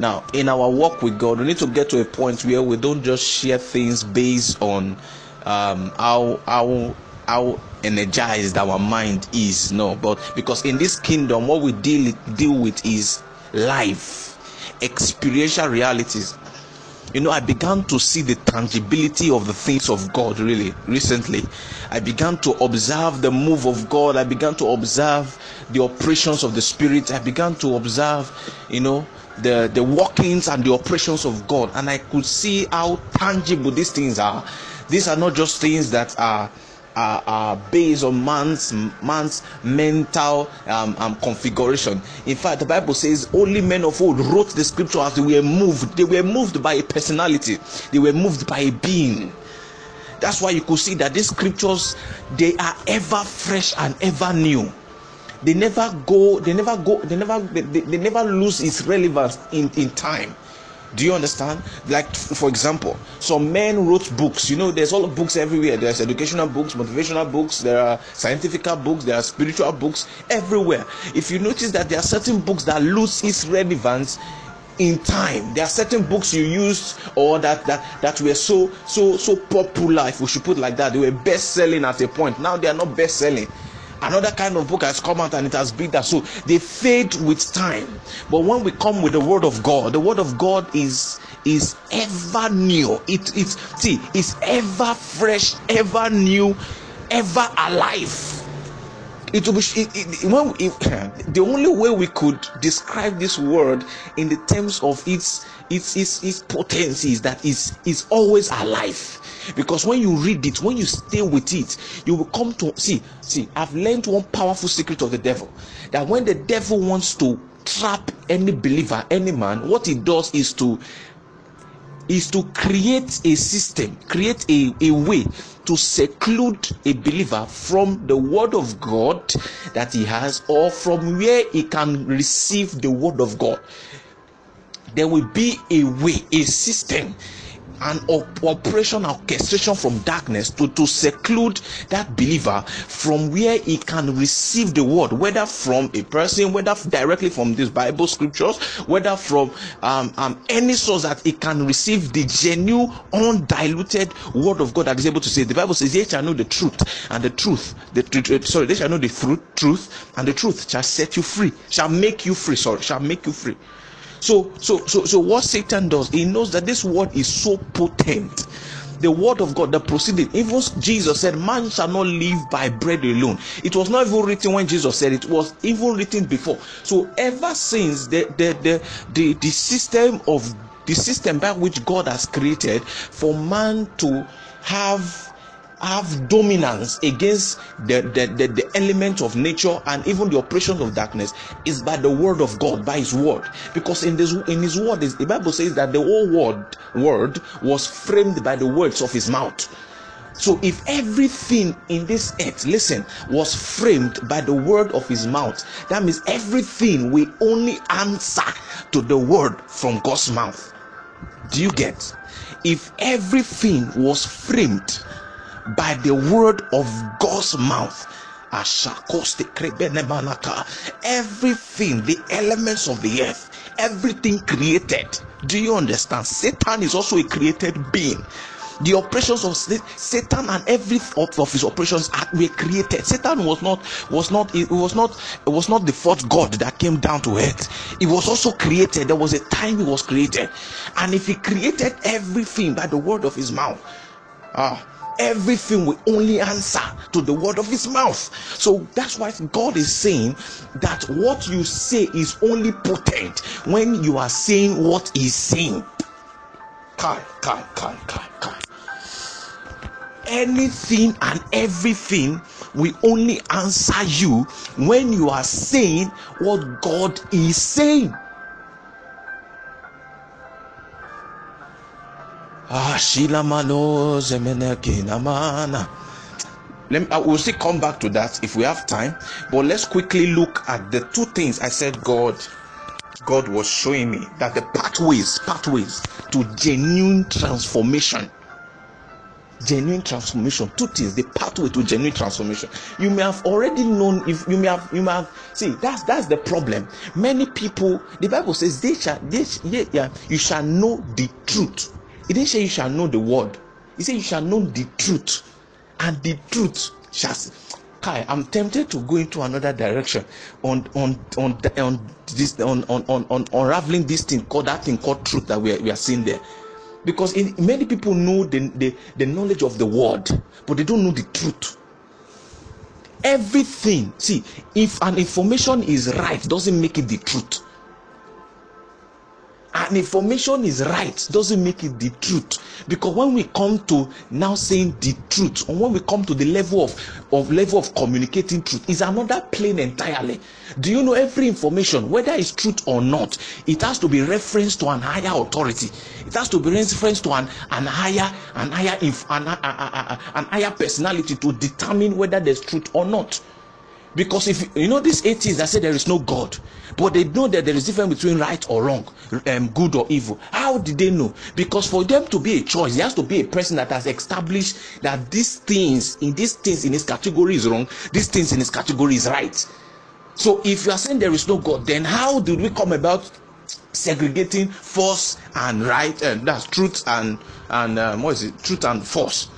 Now, in our walk with God, we need to get to a point where we don't just share things based on um, how how how energized our mind is. No, but because in this kingdom, what we deal deal with is life, experiential realities. You know i began to see the tangibility of the things of god really recently. I began to observe the move of god. I began to observe the operations of the spirit. I began to observe you know the the workings and the operations of god and i could see how tangible these things are these are not just things that are are, are based on man's man's mental um, um, configuration. In fact, the Bible says only men of old wrote the scripture as they were moved. They were moved by a personality. They were moved by a being. That's why you could see that these scriptures they are ever fresh and ever new. They never go. They never go. They never. They, they never lose its relevance in in time. Do you understand? Like, for example, some men wrote books. You know, there's all books everywhere. There's educational books, motivational books, there are scientific books, there are spiritual books everywhere. If you notice that there are certain books that lose its relevance in time there are certain books you used or that that that were so so so popular if we should put like that they were best selling at a point now they are not best selling another kind of book has come out and it has been that so they fade with time. But when we come with the word of god the word of god is is ever new. It it's see it's ever fresh ever new ever alive it will be it, it, it, the only way we could describe this word in the terms of its its its, its potency is that it's, it's always alive. Because when you read it when you stay with it you will come to see see i've learned one powerful secret of the devil. That when the devil wants to trap any believer any man what he does is to is to create a system create a, a way to seclude a believer from the word of god that he has or from where he can receive the word of god. There will be a way a system an op- operation orchestration from darkness to, to seclude that believer from where he can receive the word, whether from a person, whether directly from these Bible scriptures, whether from um, um, any source that he can receive the genuine, undiluted word of God that is able to say. The Bible says, They shall know the truth, and the truth, the sorry, they shall know the truth, truth, and the truth shall set you free, shall make you free, sorry, shall make you free. So, so, so, so what Satan does, he knows that this word is so potent. The word of God that proceeded, even Jesus said, Man shall not live by bread alone. It was not even written when Jesus said it, was even written before. So, ever since the the the the, the system of the system by which God has created for man to have have dominance against the, the, the, the element of nature and even the operations of darkness is by the word of God, by his word. Because in this in his word, the Bible says that the whole word word was framed by the words of his mouth. So if everything in this earth, listen, was framed by the word of his mouth, that means everything will only answer to the word from God's mouth. Do you get? If everything was framed by the word of God's mouth. Everything, the elements of the earth, everything created. Do you understand? Satan is also a created being. The operations of Satan and every thought of his operations were created. Satan was not was not it was not it was not the fourth god that came down to earth. It was also created. There was a time he was created, and if he created everything by the word of his mouth, ah everything will only answer to the word of his mouth. So that's why God is saying that what you say is only potent when you are saying what he's saying. Kai, kai, kai, kai, kai. Anything and everything will only answer you when you are saying what God is saying. Ah, Let me, I will still come back to that if we have time. But let's quickly look at the two things I said God God was showing me that the pathways, pathways to genuine transformation. genuine transformation two things the pathway to genuine transformation you may have already known if you may have you may have see that's that's the problem many people the bible says they shall they yeah, yeah you shall know the truth it didn't say you shall know the word. He said you shall know the truth. And the truth shall Kai, I'm tempted to go into another direction on on on on this on on on, on unraveling this thing called that thing called truth that we are, we are seeing there. Because in, many people know the, the the knowledge of the word but they don't know the truth. Everything see if an information is right doesn't make it the truth and information is right doesn't make it the truth. Because when we come to now saying the truth or when we come to the level of of level of communicating truth is another plane entirely. Do you know every information whether it's truth or not it has to be referenced to an higher authority. It has to be referenced to an an higher an higher inf, an, an, an, an higher personality to determine whether there's truth or not because if you know these atheists that say there is no god but they know that there is difference between right or wrong um, good or evil how did they know? Because for them to be a choice there has to be a person that has established that these things in these things in his category is wrong these things in his category is right. So if you are saying there is no god then how did we come about segregating false and right and that's truth and and um, what is it? Truth and false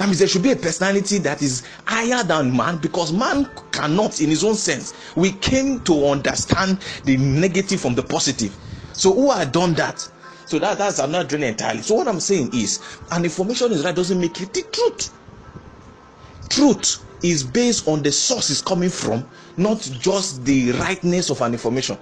that means there should be a personality that is higher than man because man cannot, in his own sense. We came to understand the negative from the positive. So, who had done that? So, that, that's not journey entirely. So, what I'm saying is, an information is right doesn't make it the truth. Truth is based on the source it's coming from, not just the rightness of an information.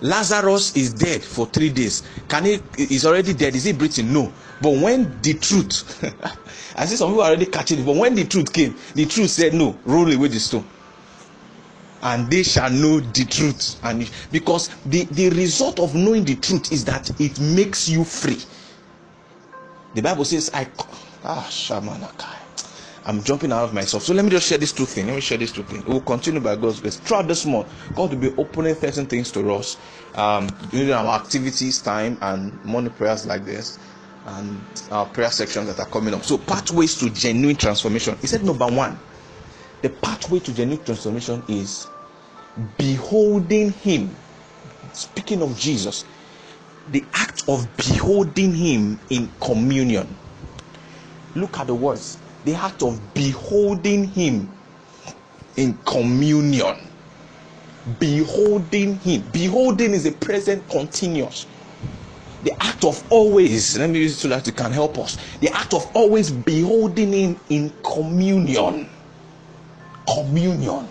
Lazarus is dead for three days. Can he? He's already dead. Is he breathing? No. But when the truth, I see some people already catching it. But when the truth came, the truth said, "No, roll away the stone." And they shall know the truth, and because the the result of knowing the truth is that it makes you free. The Bible says, "I ah shamanakai." I'm jumping out of myself. So let me just share these two things. Let me share these two things. We'll continue by God's grace. Throughout this month, God will be opening certain things to us um, during our activities, time, and morning prayers like this, and our prayer sections that are coming up. So, pathways to genuine transformation. He said, number one, the pathway to genuine transformation is beholding Him. Speaking of Jesus, the act of beholding Him in communion. Look at the words the act of beholding him in communion. Beholding him. Beholding is a present continuous. The act of always let me use it so that it can help us. the act of always beholding him in communion. Communion.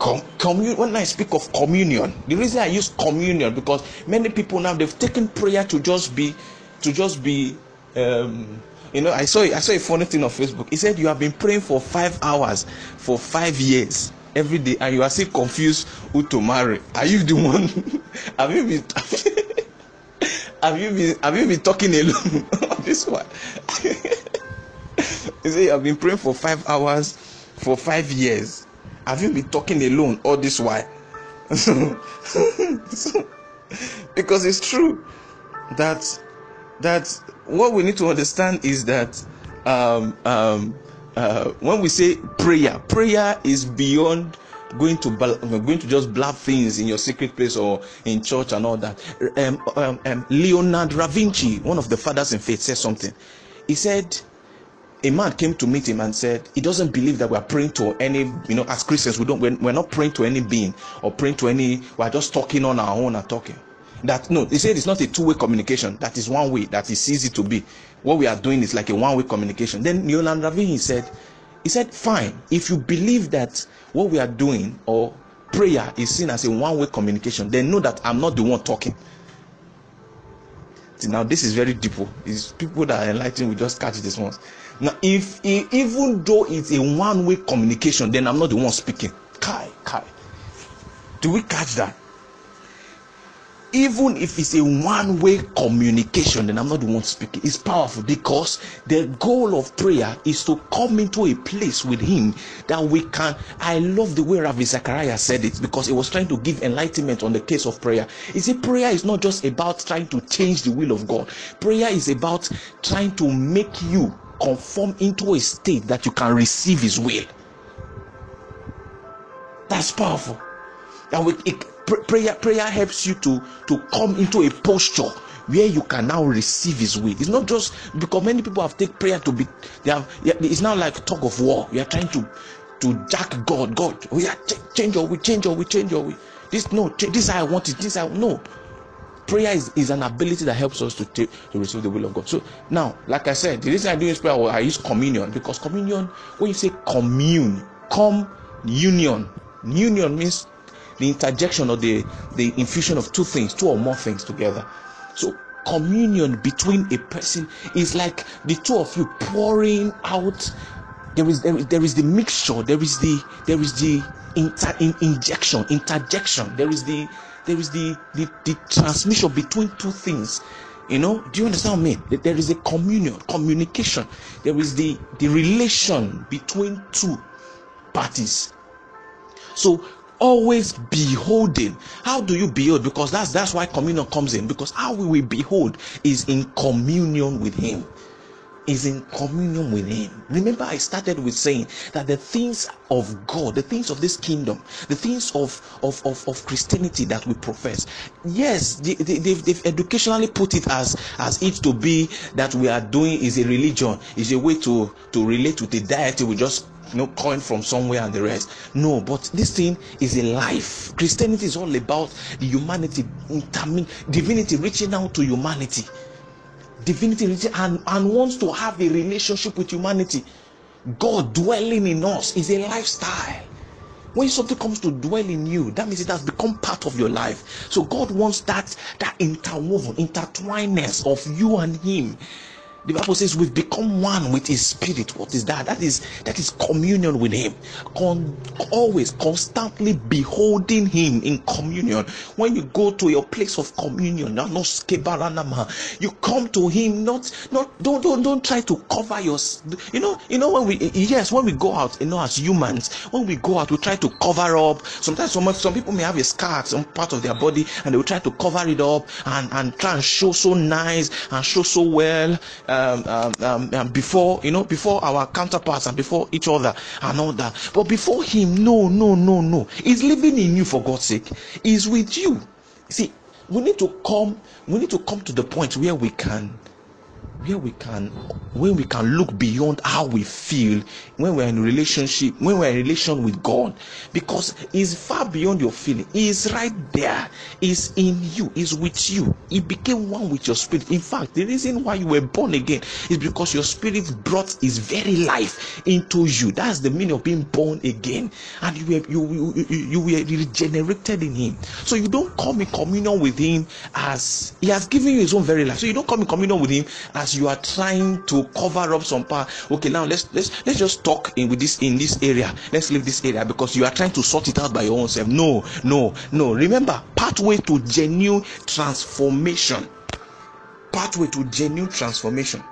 Com- communion when i speak of communion the reason i use communion because many people now they've taken prayer to just be to just be um, you know, I saw I saw a funny thing on Facebook. He said you have been praying for five hours for five years every day, and you are still confused who to marry. Are you the one? have you been? have you been? Have you been talking alone on this one? he said you have been praying for five hours for five years. Have you been talking alone all this while? so, because it's true that that what we need to understand is that um, um, uh, when we say prayer, prayer is beyond going to going to just blab things in your secret place or in church and all that. Um, um, um, Leonard da Vinci, one of the fathers in faith, said something. He said, a man came to meet him and said he doesn't believe that we are praying to any, you know, as Christians we don't we're, we're not praying to any being or praying to any. We're just talking on our own and talking that no he said it's not a two-way communication. That is one way. That is easy to be. What we are doing is like a one-way communication. Then Leonard da Vinci said he said fine. If you believe that what we are doing or prayer is seen as a one-way communication then know that i'm not the one talking. Now this is very deep oh. it's people that are enlightened will just catch this once. Now if even though it's a one-way communication then i'm not the one speaking. Kai kai. Do we catch that even if it's a one way communication, then I'm not the one speaking. It's powerful because the goal of prayer is to come into a place with Him that we can. I love the way Ravi Zachariah said it because he was trying to give enlightenment on the case of prayer. He said, Prayer is not just about trying to change the will of God, prayer is about trying to make you conform into a state that you can receive His will. That's powerful. That we, it, prayer prayer helps you to to come into a posture where you can now receive his will. It's not just because many people have taken prayer to be they have it's now like talk of war. You are trying to to jack god. God oh we are change your will change your will change your will. This no this i want it this i no. Prayer is, is an ability that helps us to take to receive the will of god. So now like i said the reason i do this prayer i use communion because communion when you say commune come union union means the interjection or the, the infusion of two things, two or more things together. So communion between a person is like the two of you pouring out. There is there is, there is the mixture. There is the there is the inter, in, injection, interjection. There is the there is the, the the transmission between two things. You know, do you understand me? There is a communion, communication. There is the the relation between two parties. So always beholding. How do you behold? Because that's that's why communion comes in. Because how we behold is in communion with him. Is in communion with him. Remember i started with saying that the things of god the things of this kingdom the things of of of, of christianity that we profess yes they, they, they've, they've educationally put it as as it to be that we are doing is a religion is a way to to relate with the deity. We just you know, coin from somewhere and the rest. No, but this thing is a life. Christianity is all about the humanity, divinity reaching out to humanity. Divinity reaching and, and wants to have a relationship with humanity. God dwelling in us is a lifestyle. When something comes to dwell in you, that means it has become part of your life. So God wants that that interwoven, intertwinedness of you and Him the bible says we've become one with his spirit. What is that? That is that is communion with him. Con- always constantly beholding him in communion. When you go to your place of communion you come to him not not don't don't don't try to cover your you know you know when we yes when we go out you know as humans when we go out we try to cover up. Sometimes some, some people may have a scar some part of their body and they will try to cover it up and and try and show so nice and show so well. um, um, um, um, before you know before our counterparts and before each other and all that. But before him no no no no. He's living in you for god's sake. He's with you. See we need to come we need to come to the point where we can where we can when we can look beyond how we feel when we're in relationship when we're in relation with god. Because he's far beyond your feeling. He's right there. He's in you. He's with you. He became one with your spirit. In fact the reason why you were born again is because your spirit brought his very life into you. That's the meaning of being born again. And you were you, you, you, were regenerated in him. So you don't come in communion with him as he has given you his own very life. So you don't come in communion with him as you are trying to cover up some part okay now let's let's let's just talk in with this in this area. Let's leave this area because you are trying to sort it out by your own self. No no no. Remember pathway to genuine transformation. Pathway to genuine transformation.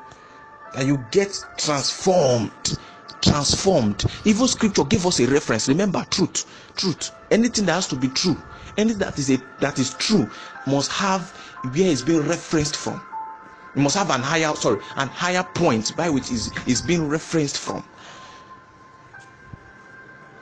And you get transformed. Transformed. Even scripture give us a reference. Remember truth truth. Anything that has to be true anything that is a that is true must have where it's being referenced from you must have an higher sorry an higher point by which is is being referenced from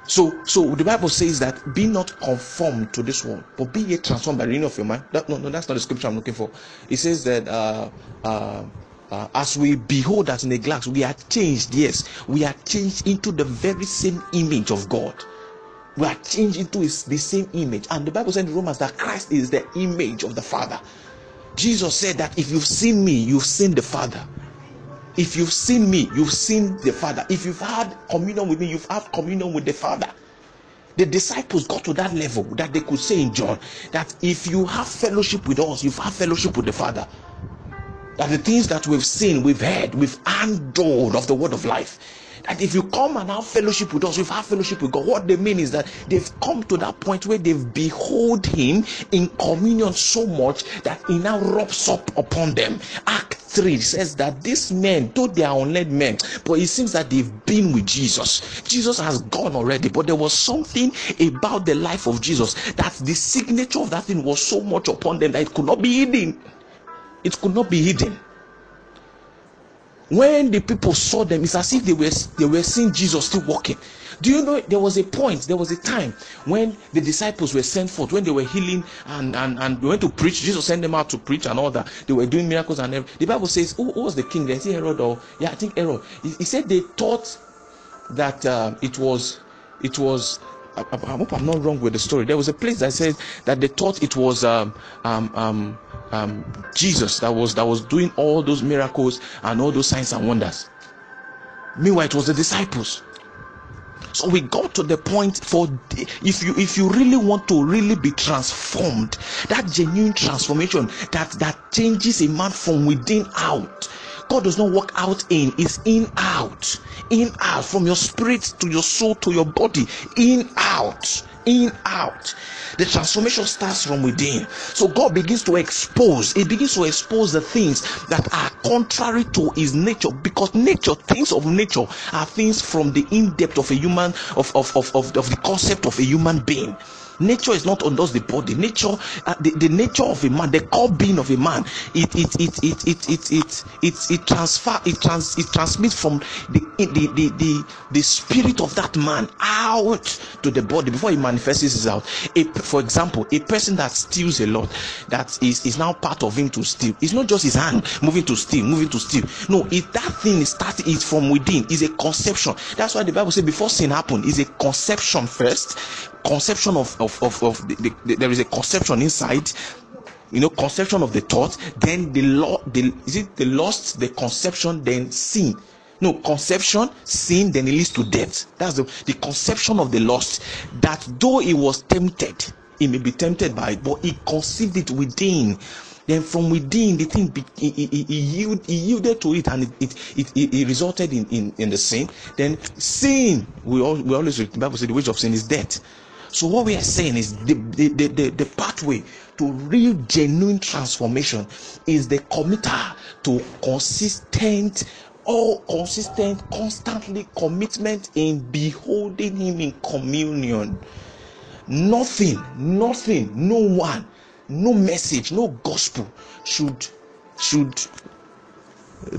so so the bible says that be not conformed to this world but be ye transformed by the renewing of your mind that, no no that's not the scripture i'm looking for it says that uh uh uh, as we behold as in a glass, we are changed. Yes, we are changed into the very same image of God. We are changed into his, the same image. And the Bible says in Romans that Christ is the image of the Father. Jesus said that if you've seen me, you've seen the Father. If you've seen me, you've seen the Father. If you've had communion with me, you've had communion with the Father. The disciples got to that level that they could say in John that if you have fellowship with us, you've had fellowship with the Father. That the things that we've seen, we've heard, we've handled of the word of life, That if you come and have fellowship with us, we've had fellowship with God. What they mean is that they've come to that point where they've behold Him in communion so much that He now rubs up upon them. Act 3 says that these men, though they are unled men, but it seems that they've been with Jesus. Jesus has gone already, but there was something about the life of Jesus that the signature of that thing was so much upon them that it could not be hidden. It could not be hidden when the people saw them it's as if they were they were seeing jesus still walking. Do you know there was a point there was a time when the disciples were sent forth when they were healing and and and they went to preach. Jesus sent them out to preach and all that. They were doing miracles and everything the bible says who, who was the king there? Is it herod or yeah i think herod. He, he said they thought that uh, it was it was I, I, hope i'm not wrong with the story there was a place that said that they thought it was um um um um, Jesus that was that was doing all those miracles and all those signs and wonders. Meanwhile, it was the disciples. So we got to the point for if you if you really want to really be transformed, that genuine transformation that that changes a man from within out. God does not work out in, it's in out, in out. From your spirit to your soul to your body, in out. In out. The transformation starts from within. So god begins to expose. He begins to expose the things that are contrary to his nature. Because nature things of nature are things from the in-depth of a human of of, of, of, of the concept of a human being nature is not on us the body. Nature uh, the, the nature of a man the core being of a man it it it it it it it it, it transfer it trans it transmits from the, the the the the spirit of that man out to the body before he manifests it out. A, for example a person that steals a lot that is is now part of him to steal. It's not just his hand moving to steal moving to steal. No if that thing is starting is from within. Is a conception. That's why the bible says before sin happened is a conception first conception of of of, of the, the, the, there is a conception inside you know conception of the thought then the law the is it the lost the conception then sin. No conception sin then it leads to death. That's the, the conception of the lost that though he was tempted he may be tempted by it but he conceived it within. Then from within the thing be, he, he, he, yield, he yielded to it and it, it, it, it resulted in, in, in the sin. Then sin we, all, we always the bible says the wage of sin is death so what we are saying is the, the, the, the, the pathway to real genuine transformation is the committer to consistent all consistent constantly commitment in beholding him in communion. Nothing nothing no one no message no gospel should should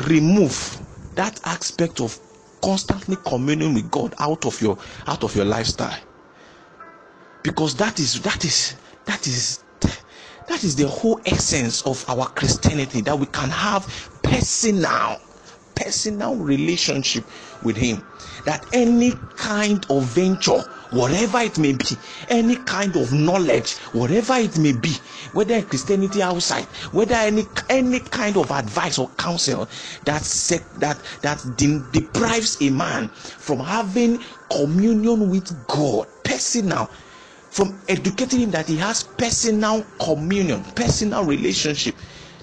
remove that aspect of constantly communing with god out of your out of your lifestyle because that is that is that is that is the whole essence of our christianity that we can have personal personal relationship with him. That any kind of venture whatever it may be any kind of knowledge whatever it may be whether christianity outside whether any any kind of advice or counsel that that that de- deprives a man from having communion with god personal from educating him that he has personal communion, personal relationship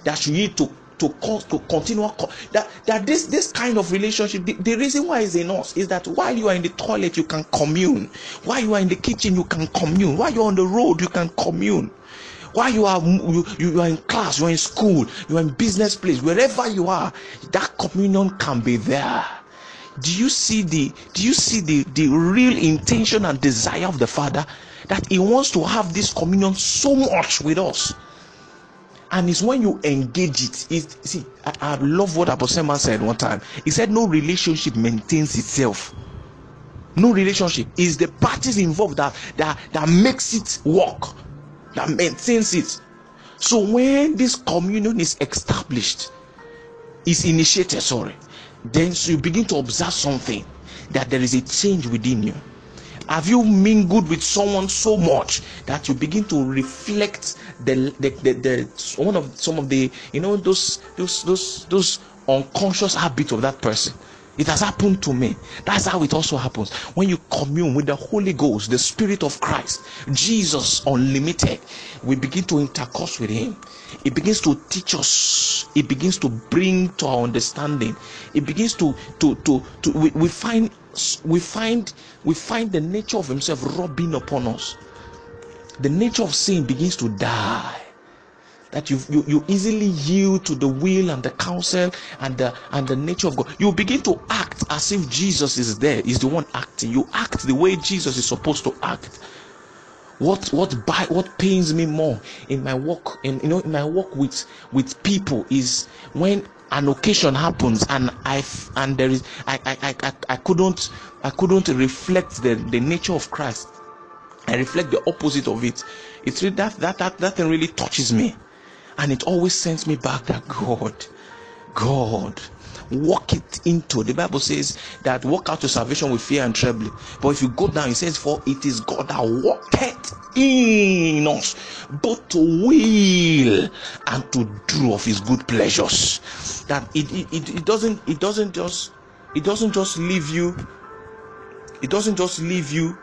that you need to to, to continue that that this this kind of relationship the, the reason why it's in us is that while you are in the toilet you can commune. While you are in the kitchen you can commune. While you're on the road you can commune. While you are you, you are in class you're in school you're in business place wherever you are that communion can be there. Do you see the do you see the the real intention and desire of the father that he wants to have this communion so much with us. And it's when you engage it. It see i, I love what apostle man said one time. He said no relationship maintains itself. No relationship is the parties involved that that that makes it work that maintains it. So when this communion is established is initiated sorry then so you begin to observe something that there is a change within you have you mingled with someone so much that you begin to reflect the the, the, the one of some of the you know those those those those unconscious habits of that person It has happened to me. That's how it also happens. When you commune with the Holy Ghost, the Spirit of Christ, Jesus unlimited, we begin to intercourse with Him. It begins to teach us. It begins to bring to our understanding. It begins to to to, to we, we find we find we find the nature of Himself rubbing upon us. The nature of sin begins to die that you, you you easily yield to the will and the counsel and the and the nature of God. You begin to act as if Jesus is there, is the one acting. You act the way Jesus is supposed to act. What what by what pains me more in my work in you know in my work with with people is when an occasion happens and I and there is I I, I, I couldn't I couldn't reflect the, the nature of Christ. I reflect the opposite of it. It's really that that that that thing really touches me and it always sends me back that God, God, walk it into. The Bible says that walk out your salvation with fear and trembling. But if you go down, it says, For it is God that walketh in us, both to will and to do of his good pleasures. That it, it, it, doesn't it doesn't just it doesn't just leave you, it doesn't just leave you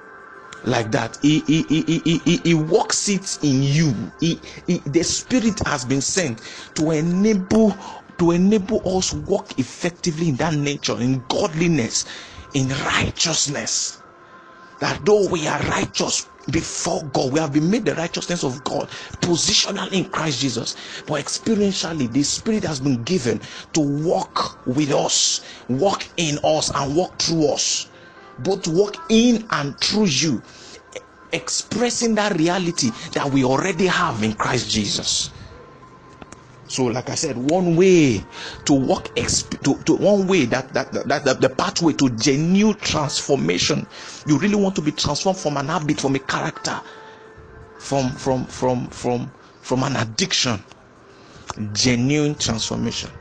like that he he, he, he, he, he works it in you he, he, the spirit has been sent to enable to enable us walk effectively in that nature in godliness in righteousness. That though we are righteous before God, we have been made the righteousness of God positionally in Christ Jesus, but experientially, the Spirit has been given to walk with us, walk in us, and walk through us. Both walk in and through you, expressing that reality that we already have in Christ Jesus. So, like I said, one way to walk, exp- to, to one way that, that, that, that the pathway to genuine transformation. You really want to be transformed from an habit, from a character, from from from from from an addiction. Genuine transformation.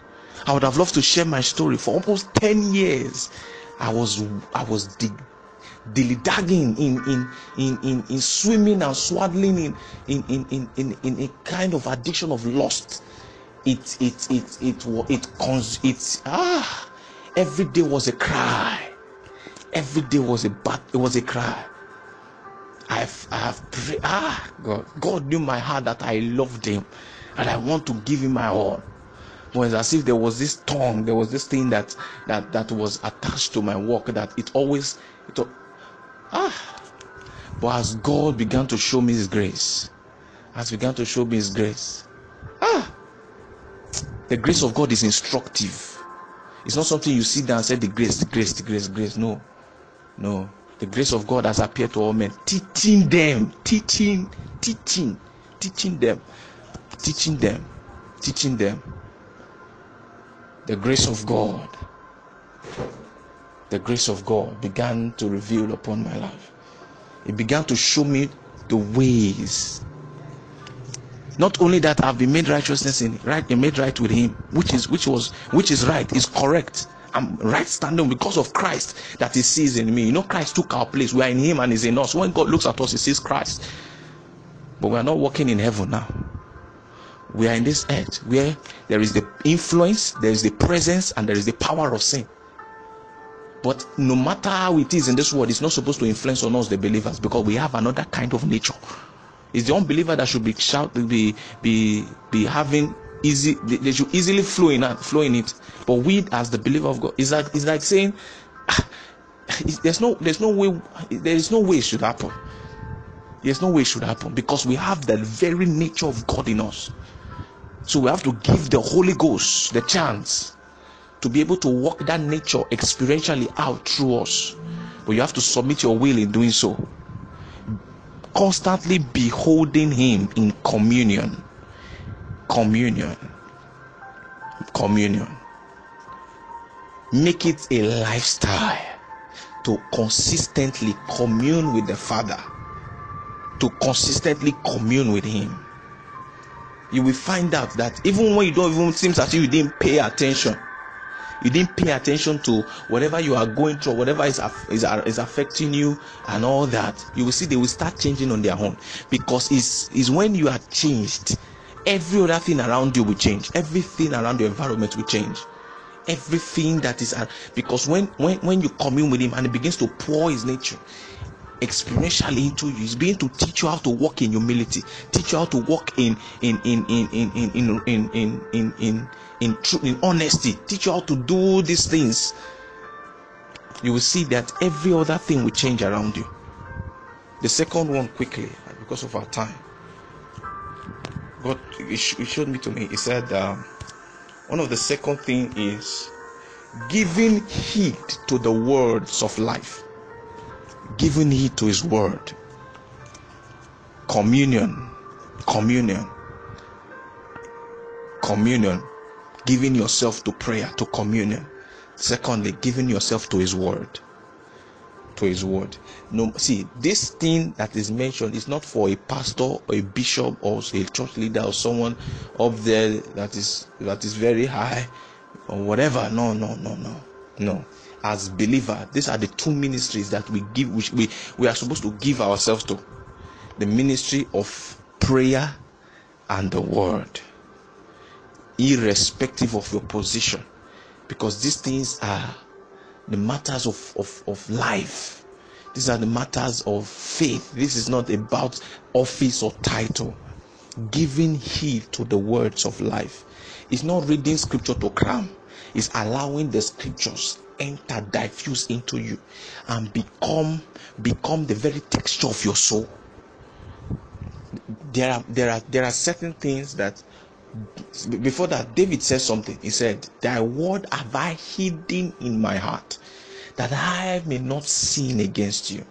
I would have loved to share my story for almost 10 years. I was I was dig, dilly dagging in, in in in in swimming and swaddling in in in in in, in a kind of addiction of lust. It it it it it it, it, it ah every day was a cry. Every day was a but it was a cry. I've I have prayed ah God God knew my heart that I loved him and I want to give him my all was as if there was this tongue, there was this thing that that that was attached to my work that it always it ah. But as God began to show me His grace, as began to show me His grace, ah, the grace of God is instructive. It's not something you sit down and say the grace, the grace, the grace, grace. No, no. The grace of God has appeared to all men, teaching them, teaching, teaching, teaching them, teaching them, teaching them the grace of God, the grace of God began to reveal upon my life. It began to show me the ways. Not only that I've been made righteousness in right, made right with Him, which is which was which is right, is correct. I'm right standing because of Christ that He sees in me. You know, Christ took our place. We are in Him and He's in us. When God looks at us, He sees Christ. But we are not walking in heaven now we are in this earth where there is the influence, there is the presence, and there is the power of sin. But no matter how it is in this world, it's not supposed to influence on us, the believers, because we have another kind of nature. It's the unbeliever that should be shout, be be be having easy. They should easily flow in flow in it. But we, as the believer of God, is like it's like saying, ah, there's no there's no way there is no way it should happen. There's no way it should happen because we have the very nature of God in us. So we have to give the Holy Ghost the chance to be able to walk that nature experientially out through us. But you have to submit your will in doing so. Constantly beholding Him in communion. Communion. Communion. Make it a lifestyle to consistently commune with the Father, to consistently commune with Him you will find out that even when you don't even seems as if you didn't pay attention you didn't pay attention to whatever you are going through whatever is, is, is affecting you and all that. You will see they will start changing on their own. Because it's, it's when you are changed every other thing around you will change. Everything around your environment will change. Everything that is uh, because when when when you commune with him and he begins to pour his nature experientially into you he's beginning to teach you how to walk in humility teach you how to walk in in in in in in in in in in in, in, truth, in honesty teach you how to do these things you will see that every other thing will change around you the second one quickly because of our time god he showed me to me he said um, one of the second thing is giving heed to the words of life. Giving heed to his word. Communion. Communion. Communion. Giving yourself to prayer, to communion. Secondly, giving yourself to his word to his word. No, see, this thing that is mentioned is not for a pastor or a bishop or a church leader or someone up there that is that is very high or whatever. No, no, no, no, no. As believer, these are the two ministries that we give, which we we are supposed to give ourselves to. The ministry of prayer and the word, irrespective of your position, because these things are the matters of, of, of life. These are the matters of faith. This is not about office or title. Giving heed to the words of life. It's not reading scripture to cram. It's allowing the scriptures enter, diffuse into you, and become become the very texture of your soul. There are there are there are certain things that before that, David said something. He said, Thy word have I hidden in my heart, that I may not sin against you.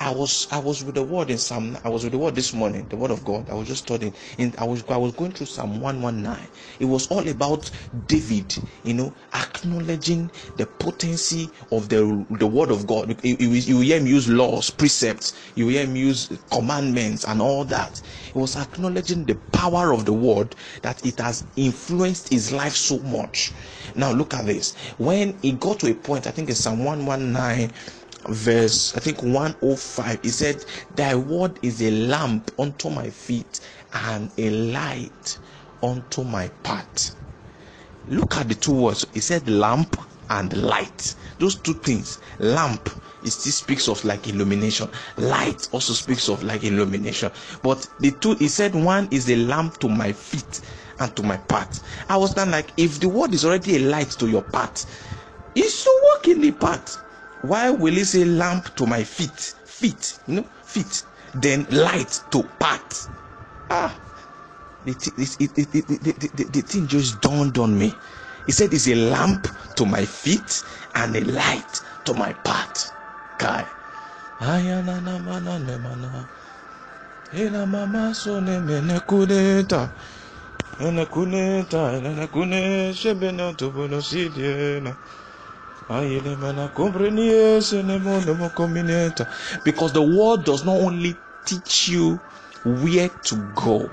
I was I was with the word in Psalm I was with the word this morning, the word of God. I was just studying and I was I was going through Psalm 119. It was all about David, you know, acknowledging the potency of the the word of God. You, you, you hear him use laws, precepts, you hear him use commandments and all that. It was acknowledging the power of the word that it has influenced his life so much. Now look at this. When he got to a point, I think it's Psalm 119 verse I think 105 he said thy word is a lamp unto my feet and a light unto my path. Look at the two words. He said lamp and light. Those two things lamp it still speaks of like illumination. Light also speaks of like illumination. But the two he said one is a lamp to my feet and to my path. I was then like if the word is already a light to your path it's to walk in the path why will he say lamp to my feet? Feet, you know, feet. Then light to path. Ah, the, it, it, the, the thing just dawned on me. He said it's a lamp to my feet and a light to my path. Guy. Because the word does not only teach you where to go,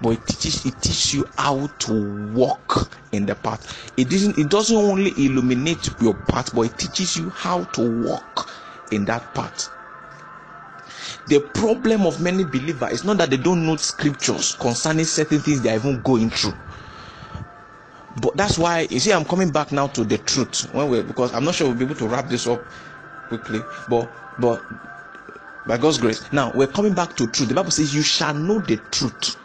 but it teaches it teaches you how to walk in the path. It doesn't it doesn't only illuminate your path, but it teaches you how to walk in that path. The problem of many believers is not that they don't know scriptures concerning certain things they are even going through but that's why you see i'm coming back now to the truth. When we because i'm not sure we'll be able to wrap this up quickly but but by god's grace. Now we're coming back to truth. The bible says you shall know the truth.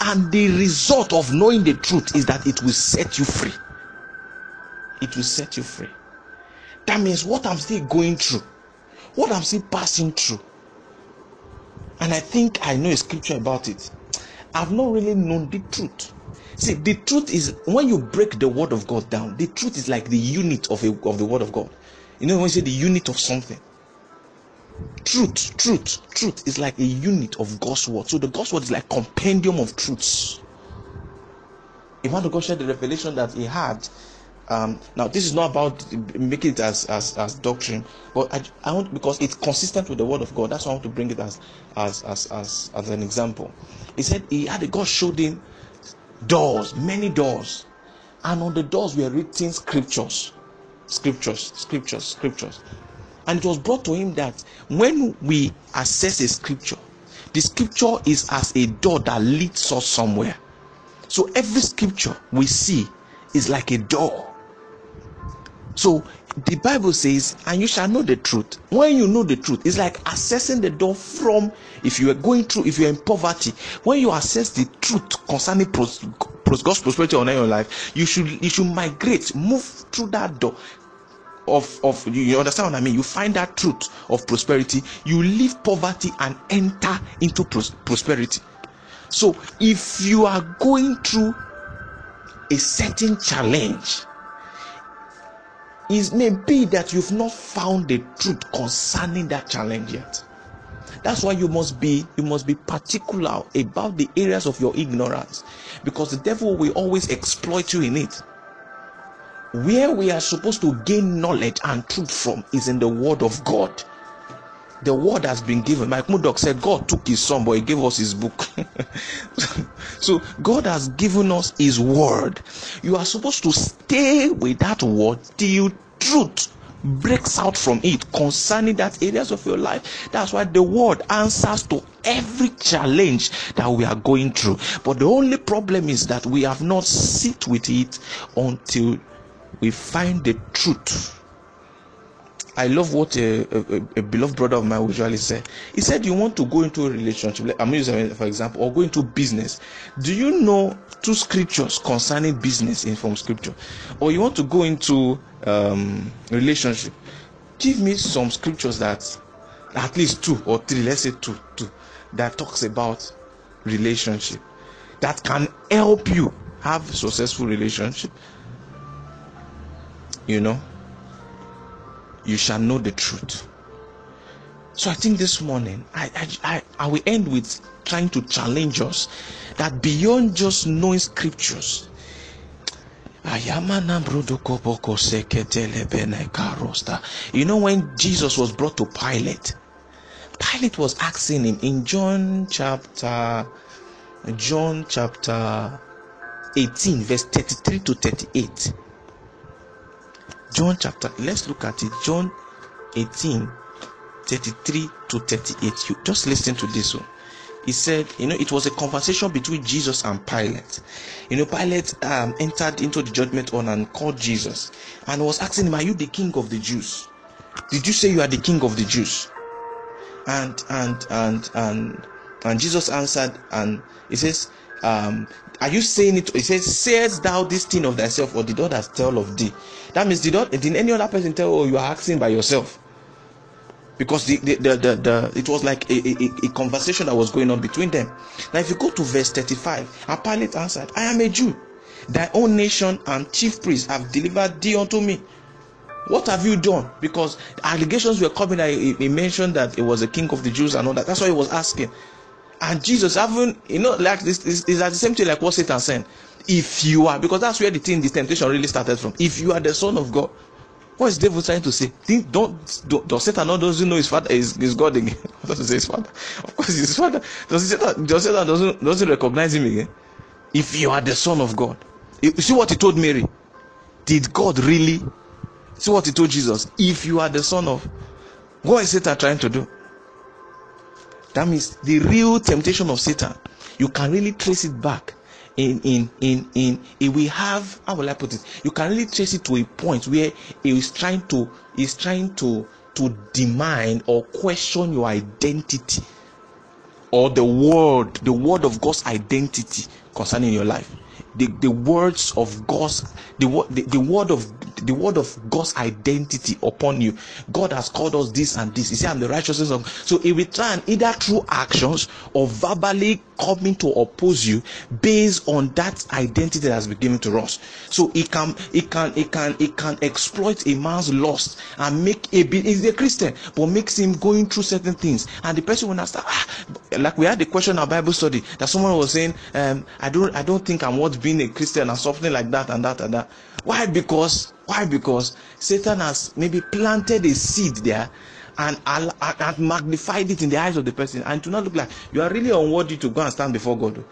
And the result of knowing the truth is that it will set you free. It will set you free. That means what i'm still going through what i'm still passing through and i think i know a scripture about it. I've not really known the truth See, the truth is when you break the word of God down, the truth is like the unit of, a, of the word of God. You know when you say the unit of something. Truth, truth, truth is like a unit of God's word. So the God's word is like compendium of truths. If man of God shared the revelation that he had, um, now this is not about making it as as, as doctrine, but I, I want because it's consistent with the word of God. That's why I want to bring it as as as as, as an example. He said he had a God showed him doors, many doors. And on the doors were written scriptures, scriptures, scriptures, scriptures. And it was brought to him that when we assess a scripture, the scripture is as a door that leads us somewhere. So every scripture we see is like a door. So the Bible says, and you shall know the truth. When you know the truth, it's like accessing the door from if you are going through, if you're in poverty, when you access the truth concerning pros, pros, God's prosperity on your life, you should you should migrate, move through that door. Of, of you understand what I mean? You find that truth of prosperity, you leave poverty and enter into pros- prosperity. So if you are going through a certain challenge, it may be that you've not found the truth concerning that challenge yet. That's why you must be you must be particular about the areas of your ignorance because the devil will always exploit you in it. Where we are supposed to gain knowledge and truth from is in the word of god the word has been given. Mike murdock said god took his son but he gave us his book. So god has given us his word. You are supposed to stay with that word till truth breaks out from it concerning that areas of your life. That's why the word answers to every challenge that we are going through. But the only problem is that we have not sit with it until we find the truth I love what a, a, a, beloved brother of mine usually say. He said, You want to go into a relationship, I'm using for example, or go into business. Do you know two scriptures concerning business in from scripture? Or you want to go into um, relationship? Give me some scriptures that, at least two or three, let's say two, two, that talks about relationship that can help you have successful relationship. You know? You shall know the truth. So I think this morning I, I, I, I will end with trying to challenge us that beyond just knowing scriptures, you know when Jesus was brought to Pilate, Pilate was asking him in John chapter John chapter 18 verse 33 to 38 John chapter, let's look at it. John 18, 33 to 38. You just listen to this one. He said, you know, it was a conversation between Jesus and Pilate. You know, Pilate um, entered into the judgment hall and called Jesus and was asking him, Are you the king of the Jews? Did you say you are the king of the Jews? And and and and and Jesus answered, and he says, um, are you saying it? He says, Sayest thou this thing of thyself, or did others tell of thee? That means did not did any other person tell or you are asking by yourself? Because the, the, the, the, the it was like a, a, a, conversation that was going on between them. Now, if you go to verse 35, and Pilate answered, I am a Jew. Thy own nation and chief priests have delivered thee unto me. What have you done? Because allegations were coming. He mentioned that it was a king of the Jews and all that. That's why he was asking. And Jesus, having, you know, like this, is the same thing like what Satan said. If you are, because that's where the thing, the temptation really started from. If you are the son of God, what is devil trying to say? Don't, don't does Satan not doesn't know his father is, is God again? doesn't say his father. Of course, his father. Does Satan, does Satan doesn't doesn't recognize him again? If you are the son of God, you see what he told Mary. Did God really? See what he told Jesus. If you are the son of, what is Satan trying to do? That means the real temptation of Satan, you can really trace it back in in in in if we have how will I put it? You can really trace it to a point where he is trying to is trying to to demand or question your identity or the word, the word of God's identity concerning your life. The, the words of God's the, the, the word of the word of God's identity upon you. God has called us this and this. He said, I'm the righteousness of so he will try and either through actions or verbally coming to oppose you based on that identity that has been given to us. So it can it can it can it can exploit a man's lust and make a he's a Christian, but makes him going through certain things. And the person will not start ah, like we had the question in our Bible study that someone was saying, um, I don't I don't think I'm worth being a Christian or something like that and that and that. Why? Because why? Because Satan has maybe planted a seed there and, and magnified it in the eyes of the person and to not look like you are really unworthy to go and stand before God. Oh.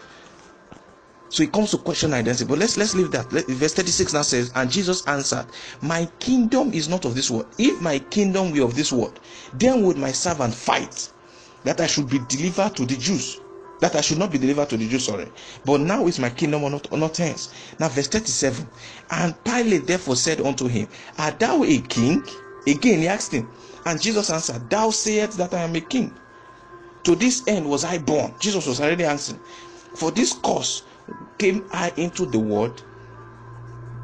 So it comes to question identity. But let's let's leave that. Let, verse 36 now says, And Jesus answered, My kingdom is not of this world. If my kingdom were of this world, then would my servant fight that I should be delivered to the Jews. That I should not be delivered to the Jews, sorry. But now is my kingdom or not, not hence. Now, verse 37. And Pilate therefore said unto him, Art thou a king? Again he asked him. And Jesus answered, Thou sayest that I am a king. To this end was I born. Jesus was already answering. For this cause came I into the world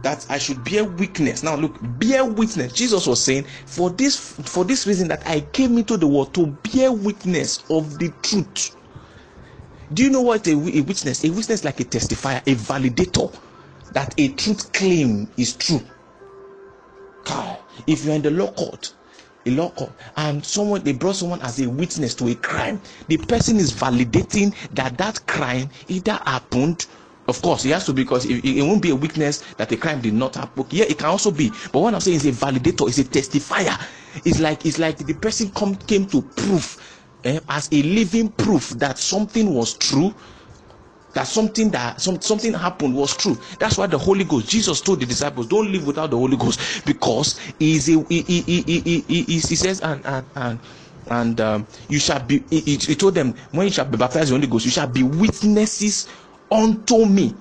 that I should bear witness. Now look, bear witness. Jesus was saying, for this for this reason that I came into the world to bear witness of the truth. Do you know what a, a witness? A witness like a testifier, a validator that a truth claim is true. If you're in the law court, a law court, and someone they brought someone as a witness to a crime, the person is validating that that crime either happened. Of course, it has to be because it, it won't be a witness that a crime did not happen. Yeah, it can also be, but what I'm saying is a validator, is a testifier. It's like it's like the person come came to prove eh, as a living proof that something was true that something that some, something happened was true. That's why the holy ghost jesus told the disciples don't live without the holy ghost because he is a he, he, he, he, he, he says and and and and um, you shall be he, he told them when you shall be baptized in the holy ghost you shall be witnesses unto me.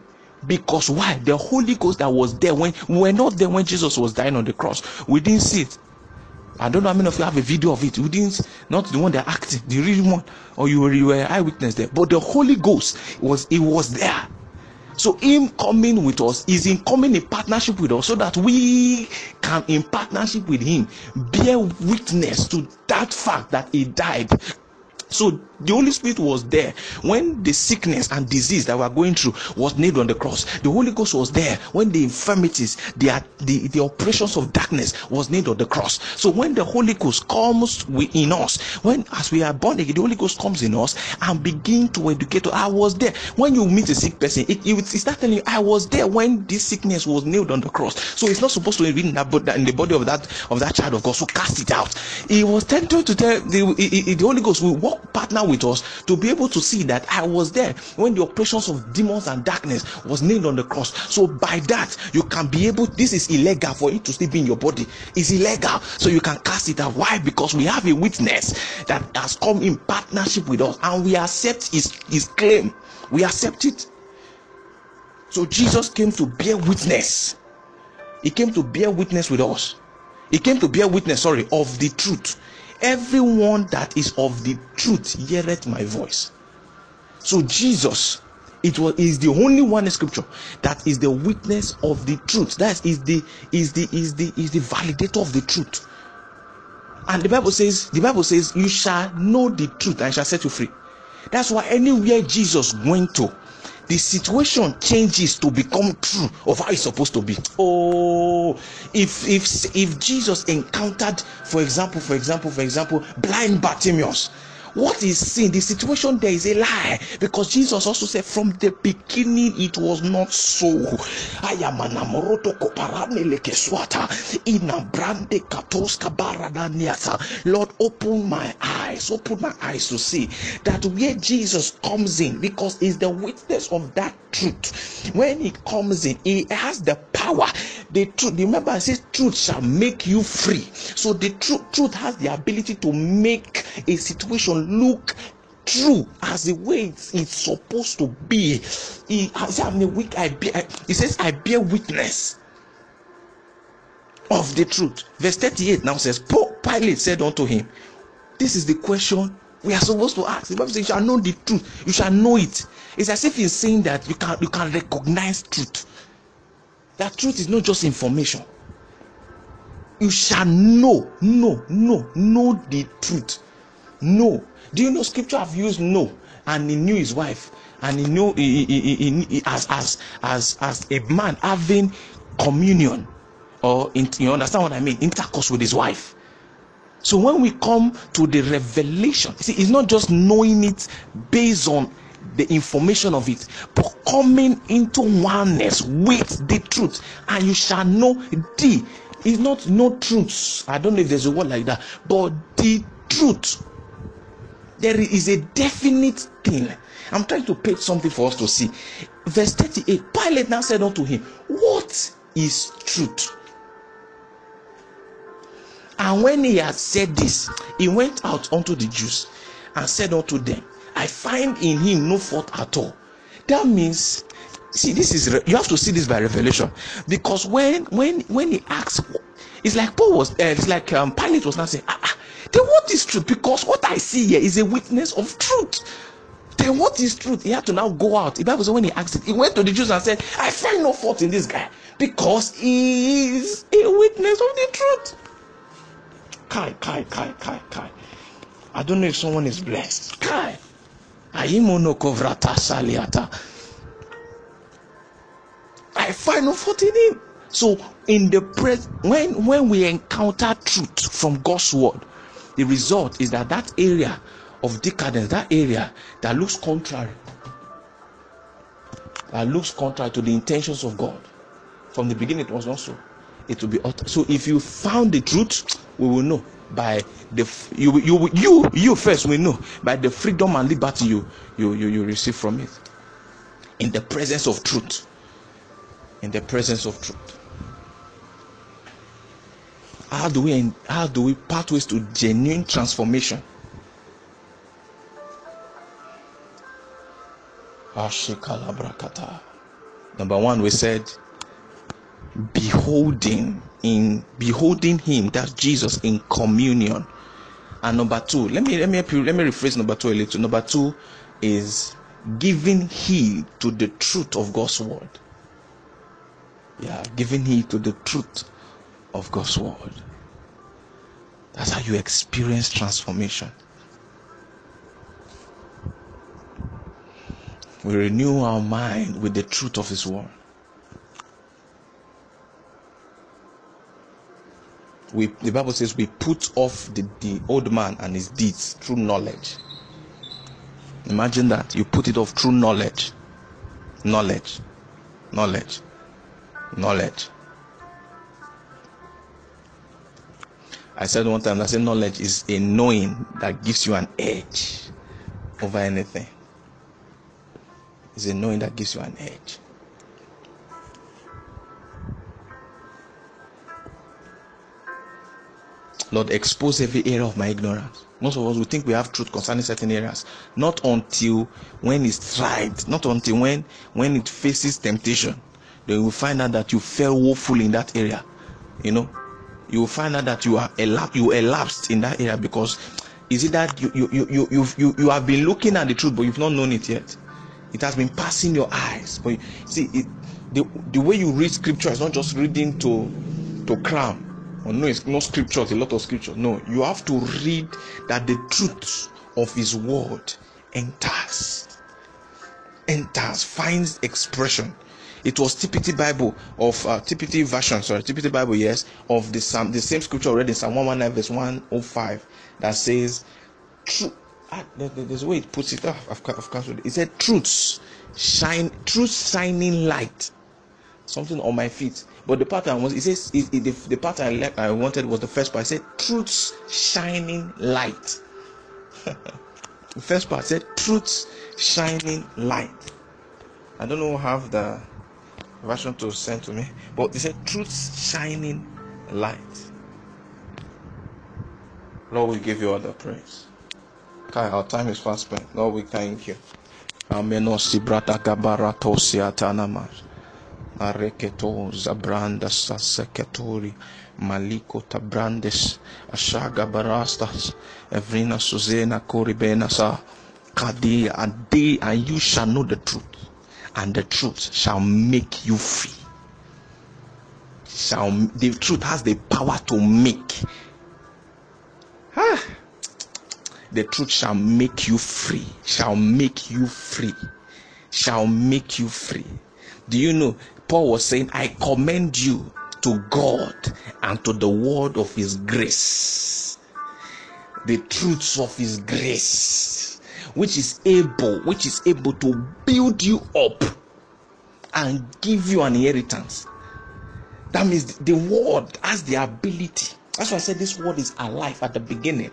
Because why? The holy ghost that was there when we were not there when jesus was dying on the cross. We didn't see it I don't know how many of you have a video of it. We didn't, not the one that acting, the real one, or you were, you were eyewitness there. But the Holy Ghost was, it was there. So him coming with us is in coming in partnership with us so that we can in partnership with him bear witness to that fact that he died so the Holy Spirit was there when the sickness and disease that we are going through was nailed on the cross. The Holy Ghost was there when the infirmities, the, the, the operations of darkness was nailed on the cross. So when the Holy Ghost comes in us, when as we are born again, the Holy Ghost comes in us and begin to educate. I was there when you meet a sick person. It, it, it start telling you, I was there when this sickness was nailed on the cross. So it's not supposed to be in, that, in the body of that of that child of God. So cast it out. He was tempted to tell the, the, the Holy Ghost will walk partner with us to be able to see that I was there when the operations of demons and darkness was nailed on the cross. So by that, you can be able, this is illegal for it to still be in your body. It's illegal. So you can cast it out. Why? Because we have a witness that has come in partnership with us and we accept his, his claim. We accept it. So Jesus came to bear witness. He came to bear witness with us. He came to bear witness, sorry, of the truth everyone that is of the truth heareth my voice. So jesus it was is the only one in scripture that is the witness of the truth. That is the is the is the is the validator of the truth. And the bible says the bible says you shall know the truth and shall set you free. That's why anywhere jesus went to the situation changes to become true of how it's supposed to be. Oh if if if jesus encountered for example for example for example blind bartimaeus what is sin? The situation there is a lie. Because jesus also said from the beginning it was not so. I am an amoroto koparane lekeswata. Ina brande katoska baradaniata lord open my eyes. Open my eyes to see that where jesus comes in because he's the witness of that truth. When he comes in he has the power. The truth remember i says truth shall make you free. So the truth truth has the ability to make a situation look true as the way it's, it's supposed to be. He, I'm a weak. I bear, he says, I bear witness of the truth. Verse 38 now says, Pilate said unto him, This is the question we are supposed to ask. The Bible says, You shall know the truth, you shall know it. It's as if he's saying that you can you can recognize truth. That truth is not just information. You shall know, know, know, know the truth. No. Do you know scripture have used know and he knew his wife and he knew he, he, he, as as as as a man having communion or in, you understand what I mean intercourse with his wife. So when we come to the revelation, see, it's not just knowing it based on the information of it, but coming into oneness with the truth, and you shall know the. It's not no truths. I don't know if there's a word like that, but the truth there is a definite thing. I'm trying to paint something for us to see. Verse 38 Pilate now said unto him, What is truth? And when he had said this, he went out unto the Jews and said unto them, I find in him no fault at all. That means, see, this is you have to see this by revelation, because when when when he asks, it's like Paul was, uh, it's like um, Pilate was not saying, ah, ah, then what is truth? Because what I see here is a witness of truth. Then what is truth? He had to now go out. The Bible says when he asked it, he went to the Jews and said, I find no fault in this guy because he is a witness of the truth. Kai, kai, kai, kai, kai. I don't know if someone is blessed. Kai. I find no fault in him. So in the pres when when we encounter truth from God's word, the result is that that area of decadence, that area that looks contrary, that looks contrary to the intentions of God. From the beginning, it was not so. It will be uttered. So if you found the truth, we will know by the you you you you first we know by the freedom and liberty you you you, you receive from it in the presence of truth in the presence of truth how do we how do we pathways to genuine transformation? Number one we said beholding in beholding him that jesus in communion. And number two let me let me let me rephrase number two a little. Number two is giving heed to the truth of god's word. Yeah giving heed to the truth of god's word. That's how you experience transformation. We renew our mind with the truth of his word. We the bible says we put off the, the old man and his deeds through knowledge. Imagine that. You put it off through knowledge. Knowledge. Knowledge. Knowledge i said one time i said knowledge is a knowing that gives you an edge over anything it's a knowing that gives you an edge Lord, expose every area of my ignorance. Most of us we think we have truth concerning certain areas, not until when it's tried, not until when when it faces temptation, then you find out that you fell woefully in that area. You know, you will find out that you are elapsed, you elapsed in that area because is it that you you you you you you, you have been looking at the truth but you've not known it yet. It has been passing your eyes, but you, see it, the the way you read scripture is not just reading to to cram or oh, no, it's not scriptures, a lot of scripture. No, you have to read that the truth of His word enters, enters, finds expression. It was TPT Bible of uh, TPT version, sorry, TPT Bible, yes, of the Psalm, the same scripture already in Psalm 119 verse 105 that says, "True." Ah, there's a way it puts it. Oh, I've, I've cancelled it. It said, "Truths shine, truth shining light." Something on my feet but the pattern was, it says, it, it, the, the pattern I, I wanted was the first part. I said, truth's shining light. the first part said, truth's shining light. I don't know how the version to send to me, but it said, truth's shining light. Lord, we give you all the praise. Kai, our time is fast spent. Lord, we thank you. Amen. Areketo zabranda saseketori maliko tabrandes ashaga barastas evrina suzena koribena sa kadi ade and you shall know the truth and the truth shall make you free. Shall the truth has the power to make. Ah, the truth shall make you free. Shall make you free. Shall make you free. Do you know Paul was saying, I commend you to God and to the word of his grace, the truths of his grace, which is able, which is able to build you up and give you an inheritance. That means the word has the ability. That's why I said this word is alive at the beginning.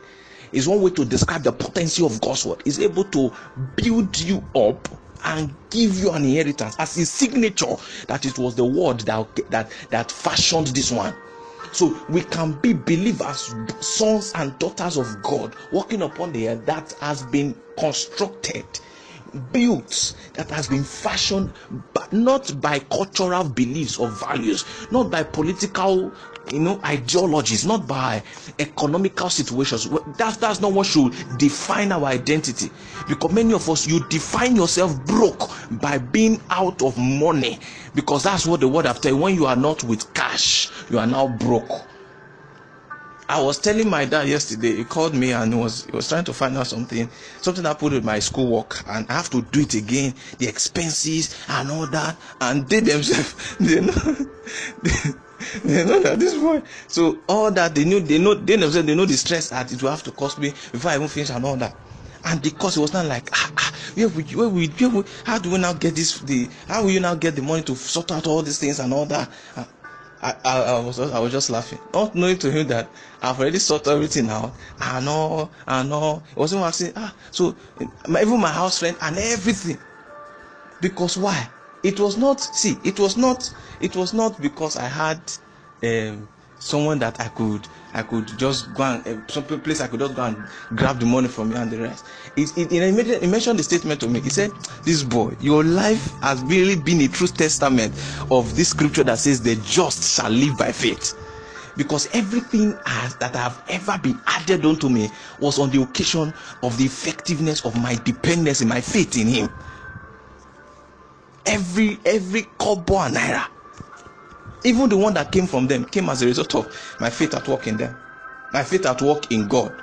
Is one way to describe the potency of God's word. Is able to build you up and give you an inheritance as a signature that it was the word that that that fashioned this one So we can be believers, sons and daughters of God, walking upon the earth that has been constructed, built, that has been fashioned, but not by cultural beliefs or values, not by political you know ideologies not by economical situations. That's that's not what should define our identity. Because many of us you define yourself broke by being out of money. Because that's what the word after when you are not with cash you are now broke I was telling my dad yesterday. He called me and was he was trying to find out something, something I put with my schoolwork, and I have to do it again. The expenses and all that, and they themselves they know they, they know that this boy. So all that they know, they know, they themselves, they know the stress that it will have to cost me before I even finish and all that. And because it was not like, ah, ah, where where where how do we now get this? The how will you now get the money to sort out all these things and all that? I, I, I, was I was just laughing, not knowing to him that I've already sorted everything out. I know, I know. It wasn't asking, ah, so even my house friend and everything. Because why? It was not. See, it was not it was not because I had um, someone that I could I could just go and uh, some place I could just go and grab the money from you and the rest. It, it, it, it mentioned the statement to me. He said, "This boy, your life has really been a true testament of this scripture that says the just shall live by faith." Because everything has, that have ever been added unto me was on the occasion of the effectiveness of my dependence in my faith in Him. Every every kobo and naira even the one that came from them came as a result of my faith at work in them. My faith at work in God.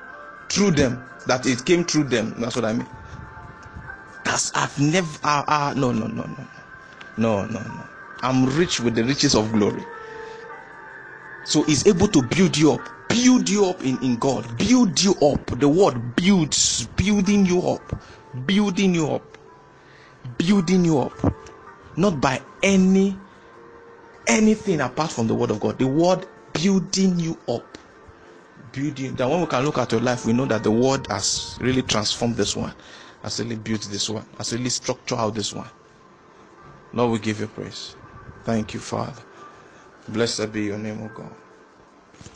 Through them. That it came through them. That's what I mean. That's I've never uh, uh, no no no no no no no. I'm rich with the riches of glory. So he's able to build you up, build you up in, in God, build you up. The word builds, building you up, building you up, building you up, not by any anything apart from the word of God. The word building you up. Building that when we can look at your life, we know that the word has really transformed this one, has really built this one, has really structured out this one. Lord, we give you praise. Thank you, Father. Blessed be your name, O God.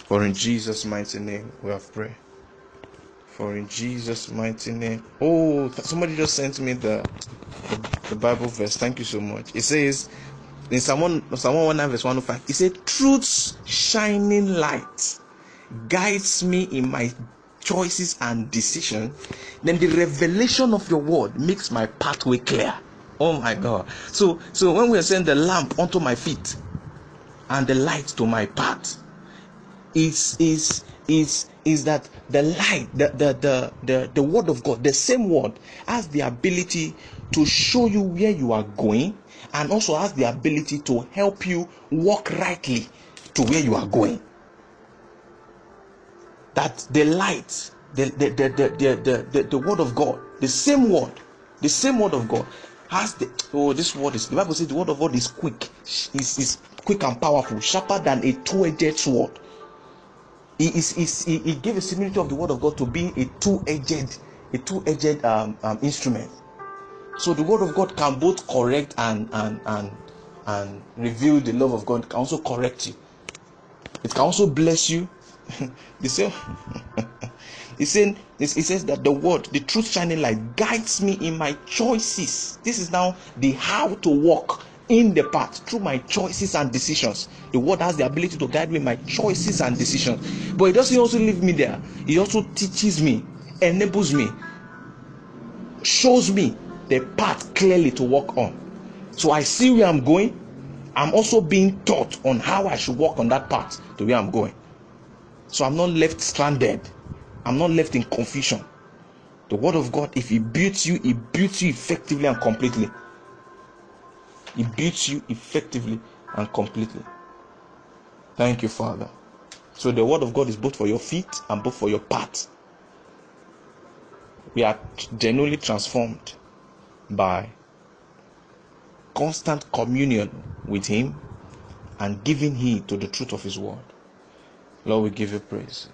For in Jesus' mighty name we have prayed. For in Jesus' mighty name. Oh, somebody just sent me the, the, the Bible verse. Thank you so much. It says, in Psalm 1, Psalm 119, verse 105, he said, Truth's shining light guides me in my choices and decisions. Then the revelation of your word makes my pathway clear. Oh my God. So, so when we are saying the lamp unto my feet and the light to my path, is is is is that the light, the, the the the the word of God, the same word, has the ability to show you where you are going and also has the ability to help you walk rightly to where you are going. That the light, the, the, the, the, the, the, the, word of God, the same word, the same word of God has the oh this word is the Bible says the word of God is quick, is, is quick and powerful, sharper than a two-edged sword. He, is, is, he, he gave a similitude of the word of God to be a two-edged, a two-edged um, um, instrument so the word of God can both correct and and and and reveal the love of God. It can also correct you. It can also bless you. the same. He said, he says that the word, the truth shining light, guides me in my choices. This is now the how to walk in the path through my choices and decisions. The word has the ability to guide me in my choices and decisions. But it doesn't also leave me there. It also teaches me, enables me, shows me the path clearly to walk on. So I see where I'm going. I'm also being taught on how I should walk on that path to where I'm going. So I'm not left stranded. I'm not left in confusion. The word of God, if it builds you, it builds you effectively and completely. It builds you effectively and completely. Thank you, Father. So the word of God is both for your feet and both for your path. We are genuinely transformed by constant communion with Him and giving heed to the truth of His word. Lord, we give you praise.